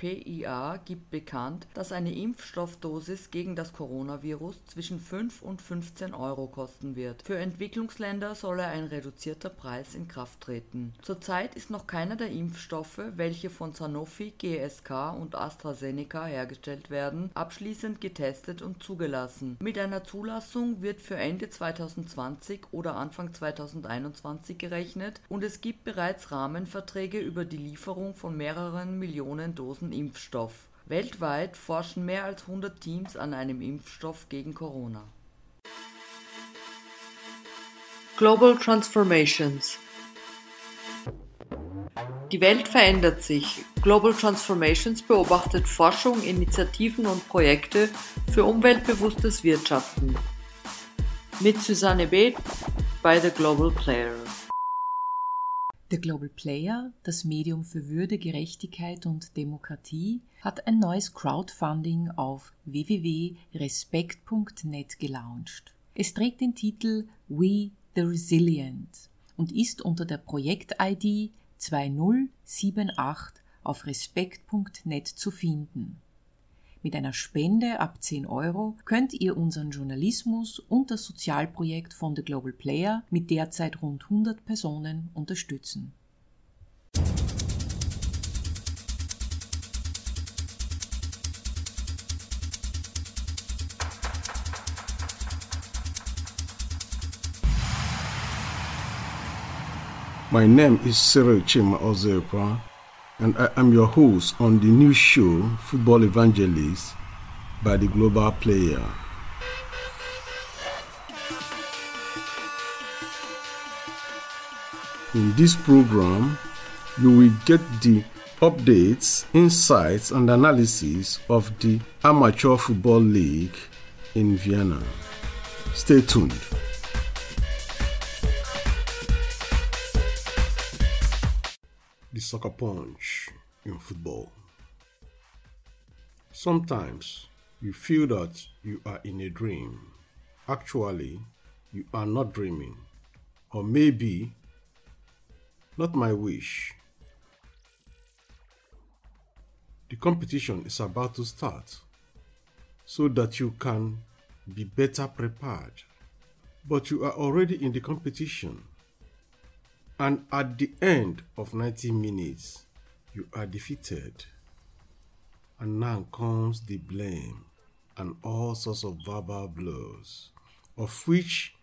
EFPIA gibt bekannt, dass eine Impfstoffdosis gegen das Coronavirus zwischen 5 und 15 Euro kosten wird. Für Entwicklungsländer solle ein reduzierter Preis in Kraft treten. Zurzeit ist noch keiner der Impfstoffe, welche von Sanofi, GSK und AstraZeneca hergestellt werden, abschließend getestet und zugelassen. Mit einer Zulassung wird für Ende 2020 oder Anfang 2021 gerechnet und es gibt bereits Rahmenverträge über die Lieferung von mehreren Millionen Dosen Impfstoff. Weltweit forschen mehr als 100 Teams an einem Impfstoff gegen Corona. Global Transformations Die Welt verändert sich. Global Transformations beobachtet Forschung, Initiativen und Projekte für umweltbewusstes Wirtschaften. Mit Susanne Beth bei The Global Player. Der Global Player, das Medium für Würde, Gerechtigkeit und Demokratie, hat ein neues Crowdfunding auf www.respekt.net gelauncht. Es trägt den Titel We the Resilient und ist unter der Projekt-ID 2078 auf respekt.net zu finden. Mit einer Spende ab 10 Euro könnt ihr unseren Journalismus und das Sozialprojekt von The Global Player mit derzeit rund 100 Personen unterstützen. My name is Cyril Chima Ozekwa and I am your host on the new show Football Evangelist by the Global Player. In this program, you will get the updates, insights, and analysis of the Amateur Football League in Vienna. Stay tuned. The soccer punch in football. Sometimes you feel that you are in a dream. Actually, you are not dreaming. Or maybe, not my wish. The competition is about to start so that you can be better prepared. But you are already in the competition and at the end of 90 minutes, you are defeated. And now comes the blame and all sorts of verbal blows, of which,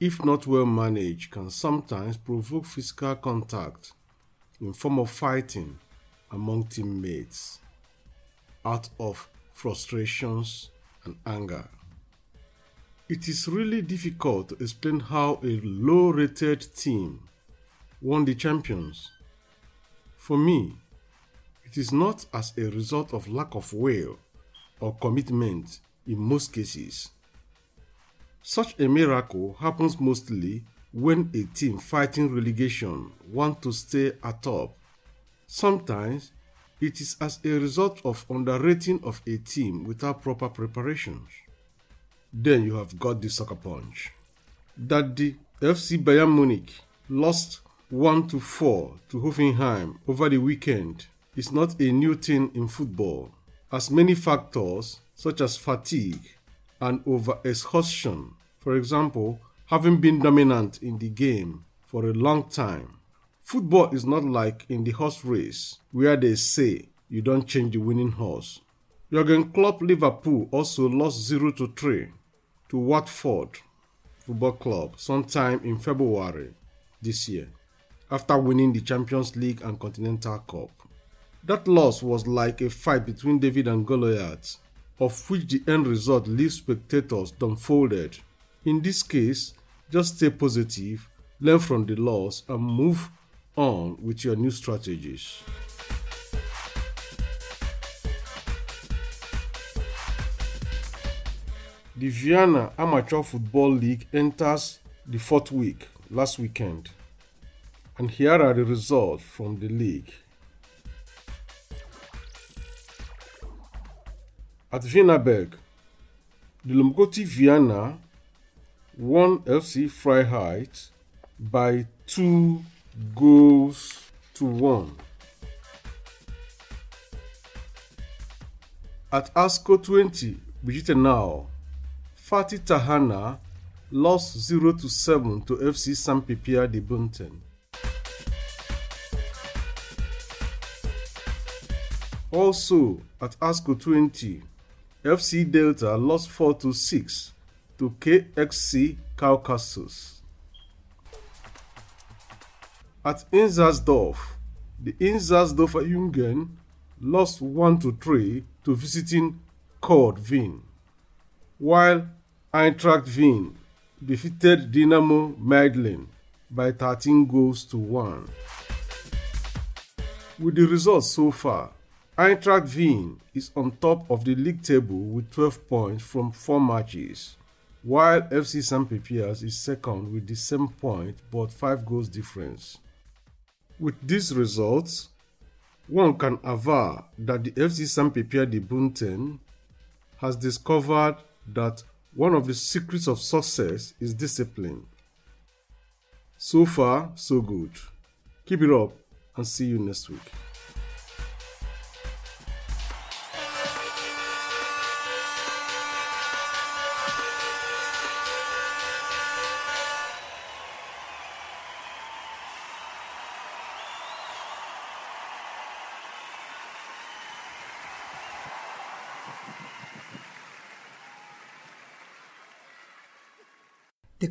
if not well managed, can sometimes provoke physical contact in form of fighting among teammates out of frustrations and anger. It is really difficult to explain how a low rated team won the champions. For me, it is not as a result of lack of will or commitment in most cases. Such a miracle happens mostly when a team fighting relegation want to stay atop. Sometimes it is as a result of underrating of a team without proper preparations. Then you have got the sucker punch. That the FC Bayern Munich lost 1 to 4 to Hoffenheim over the weekend is not a new thing in football, as many factors such as fatigue and over exhaustion. For example, having been dominant in the game for a long time. Football is not like in the horse race where they say you don't change the winning horse. Jurgen Klopp Liverpool also lost 0 to 3 to Watford Football Club sometime in February this year after winning the Champions League and Continental Cup. That loss was like a fight between David and Goliath, of which the end result leaves spectators dumbfounded. In this case, just stay positive, learn from the loss, and move on with your new strategies. The Vienna Amateur Football League enters the fourth week last weekend. And here are the results from the league. At Wienerberg, the Lomokotiv Vienna won FC Freiheit by two goals to one. At ASCO 20, Brigitte Now, Fatih Tahana lost 0 to 7 to FC Sampipia de Bunten. Also at ASCO 20, FC Delta lost 4 to 6 to KXC Caucasus. At Inzersdorf, the Inzersdorfer Jungen lost 1 to 3 to visiting Kord Wien, while Eintracht Wien defeated Dynamo Medellin by 13 goals to 1. With the results so far, Eintracht Wien is on top of the league table with 12 points from 4 matches, while FC. Pipias is second with the same point but 5 goals difference. With these results, one can aver that the FC St. Pipia de Bunten has discovered that one of the secrets of success is discipline. So far, so good. Keep it up and see you next week.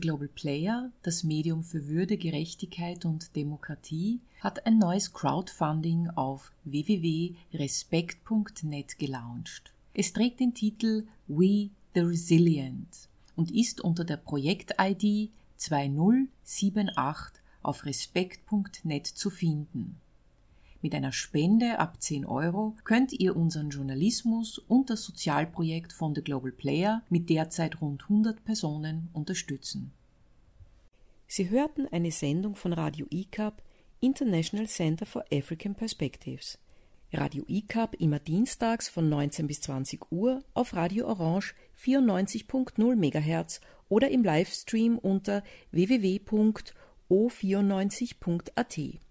Global Player, das Medium für Würde, Gerechtigkeit und Demokratie, hat ein neues Crowdfunding auf www.respekt.net gelauncht. Es trägt den Titel We the Resilient und ist unter der Projekt-ID 2078 auf respekt.net zu finden. Mit einer Spende ab 10 Euro könnt ihr unseren Journalismus und das Sozialprojekt von The Global Player mit derzeit rund 100 Personen unterstützen. Sie hörten eine Sendung von Radio ICAP, International Center for African Perspectives. Radio ICAP immer dienstags von 19 bis 20 Uhr auf Radio Orange 94.0 MHz oder im Livestream unter www.o94.at.